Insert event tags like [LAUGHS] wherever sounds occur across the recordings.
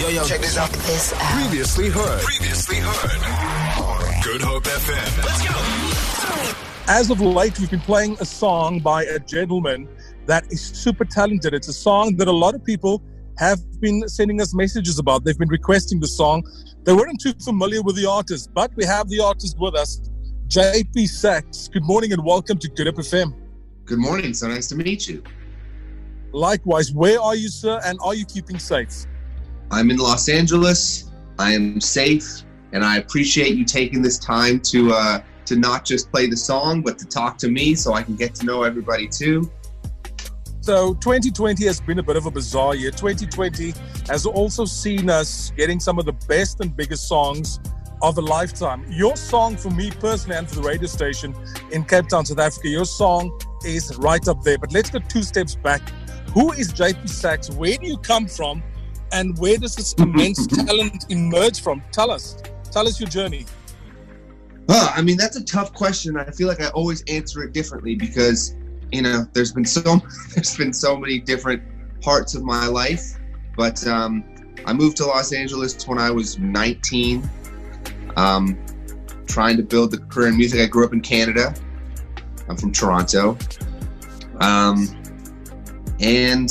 Yo, yo, check this out. This out. Previously heard. Previously heard. Good Hope FM. Let's go. As of late, we've been playing a song by a gentleman that is super talented. It's a song that a lot of people have been sending us messages about. They've been requesting the song. They weren't too familiar with the artist, but we have the artist with us, JP Saxe. Good morning and welcome to Good Hope FM. Good morning. So nice to meet you. Likewise, where are you, sir, and are you keeping safe? I'm in Los Angeles. I am safe, and I appreciate you taking this time to uh, to not just play the song, but to talk to me, so I can get to know everybody too. So 2020 has been a bit of a bizarre year. 2020 has also seen us getting some of the best and biggest songs of a lifetime. Your song for me personally and for the radio station in Cape Town, South Africa, your song is right up there. But let's go two steps back. Who is JP Saxe? Where do you come from? And where does this immense [LAUGHS] talent emerge from? Tell us. Tell us your journey. Well, I mean, that's a tough question. I feel like I always answer it differently because, you know, there's been so [LAUGHS] there's been so many different parts of my life. But um, I moved to Los Angeles when I was 19, um, trying to build the career in music. I grew up in Canada. I'm from Toronto, um, and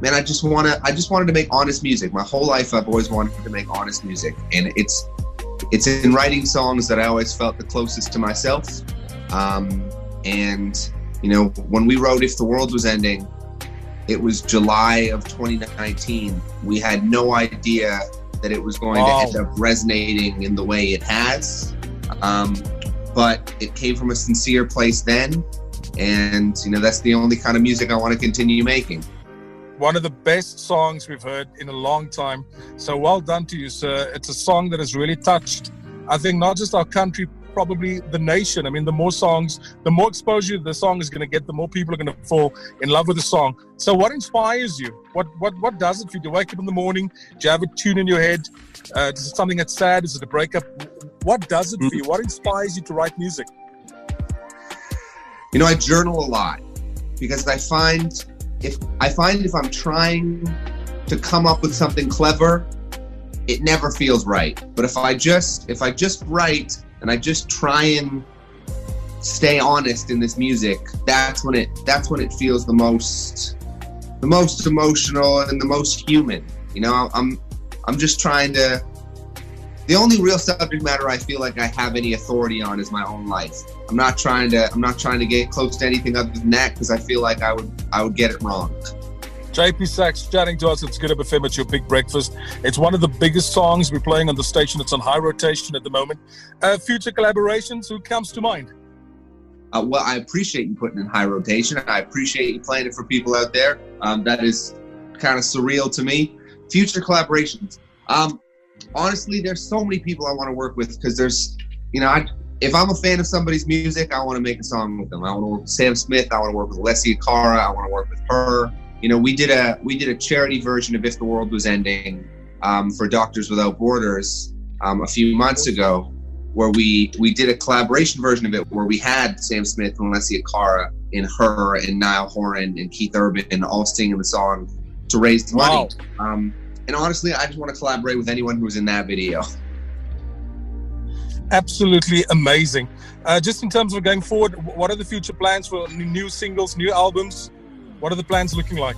man, I just want to. I just wanted to make honest music. My whole life, I've always wanted to make honest music, and it's it's in writing songs that I always felt the closest to myself. Um, and you know, when we wrote "If the World Was Ending," it was July of 2019. We had no idea that it was going to end up resonating in the way it has. Um, but it came from a sincere place then, and you know, that's the only kind of music I want to continue making. One of the best songs we've heard in a long time. So well done to you, sir. It's a song that has really touched, I think, not just our country, probably the nation. I mean, the more songs, the more exposure the song is going to get, the more people are going to fall in love with the song. So, what inspires you? What what what does it for you? Do you wake up in the morning? Do you have a tune in your head? Uh, is it something that's sad? Is it a breakup? What does it for you? What inspires you to write music? you know i journal a lot because i find if i find if i'm trying to come up with something clever it never feels right. But if i just if i just write and i just try and stay honest in this music that's when it that's when it feels the most the most emotional and the most human. You know i'm i'm just trying to the only real subject matter I feel like I have any authority on is my own life. I'm not trying to I'm not trying to get close to anything other than that because I feel like I would I would get it wrong. JP Saxe chatting to us. It's Good Hope FM at your big breakfast. It's one of the biggest songs we're playing on the station. It's on high rotation at the moment. Uh, future collaborations, who comes to mind? Uh, well, I appreciate you putting in high rotation. I appreciate you playing it for people out there. Um, that is kind of surreal to me. Future collaborations. Um, honestly, there's so many people I want to work with because there's, you know, I, if I'm a fan of somebody's music, I want to make a song with them. I want to work with Sam Smith. I want to work with Alessia Cara. I want to work with her. You know, we did a we did a charity version of If the World Was Ending um, for Doctors Without Borders um, a few months ago, where we we did a collaboration version of it where we had Sam Smith and Alessia Cara and H.E.R. and Niall Horan and Keith Urban all singing the song to raise money. Wow. Um, and honestly, I just want to collaborate with anyone who's in that video. Absolutely amazing. Uh, just in terms of going forward, what are the future plans for new singles, new albums? What are the plans looking like?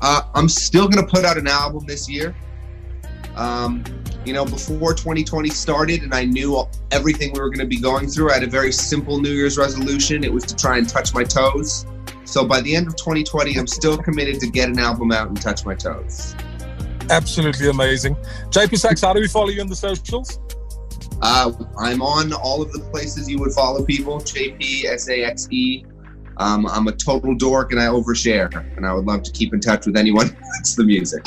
Uh, I'm still gonna put out an album this year. Um, you know, before 2020 started, and I knew everything we were gonna be going through. I had a very simple New Year's resolution. It was to try and touch my toes. So by the end of 2020, I'm still committed to get an album out and touch my toes. Absolutely amazing. JP Saxe, how do we follow you on the socials? Uh, I'm on all of the places you would follow people. JP S A X E. Um, I'm a total dork and I overshare, and I would love to keep in touch with anyone who likes the music.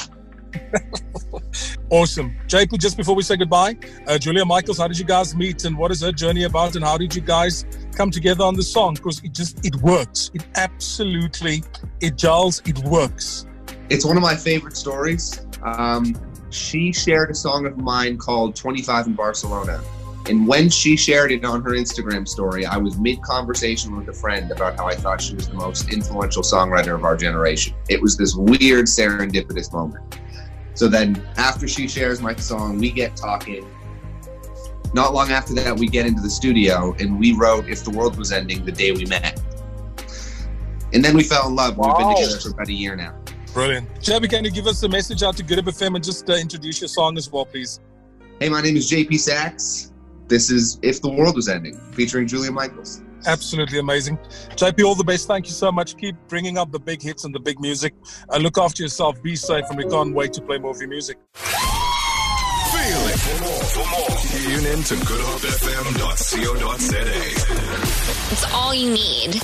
Awesome. JP, just before we say goodbye, uh, Julia Michaels, how did you guys meet and what is her journey about and how did you guys come together on the song? Because it just, it works. It absolutely, it gels, it works. It's one of my favorite stories. Um, she shared a song of mine called 25 in Barcelona. And when she shared it on her Instagram story, I was mid conversation with a friend about how I thought she was the most influential songwriter of our generation. It was this weird serendipitous moment. So then after she shares my song, we get talking. Not long after that, we get into the studio and we wrote If the World Was Ending the day we met. And then we fell in love. We've been together for about a year now. Brilliant. JP, can you give us a message out to Good Hope FM and just uh, introduce your song as well, please? Hey, my name is JP Saxe. This is If the World Was Ending, featuring Julia Michaels. Absolutely amazing. JP, all the best. Thank you so much. Keep bringing up the big hits and the big music. Uh, look after yourself. Be safe. And we can't wait to play more of your music. Feel it. For more, for more, tune in to goodhopefm.co.za. It's all you need.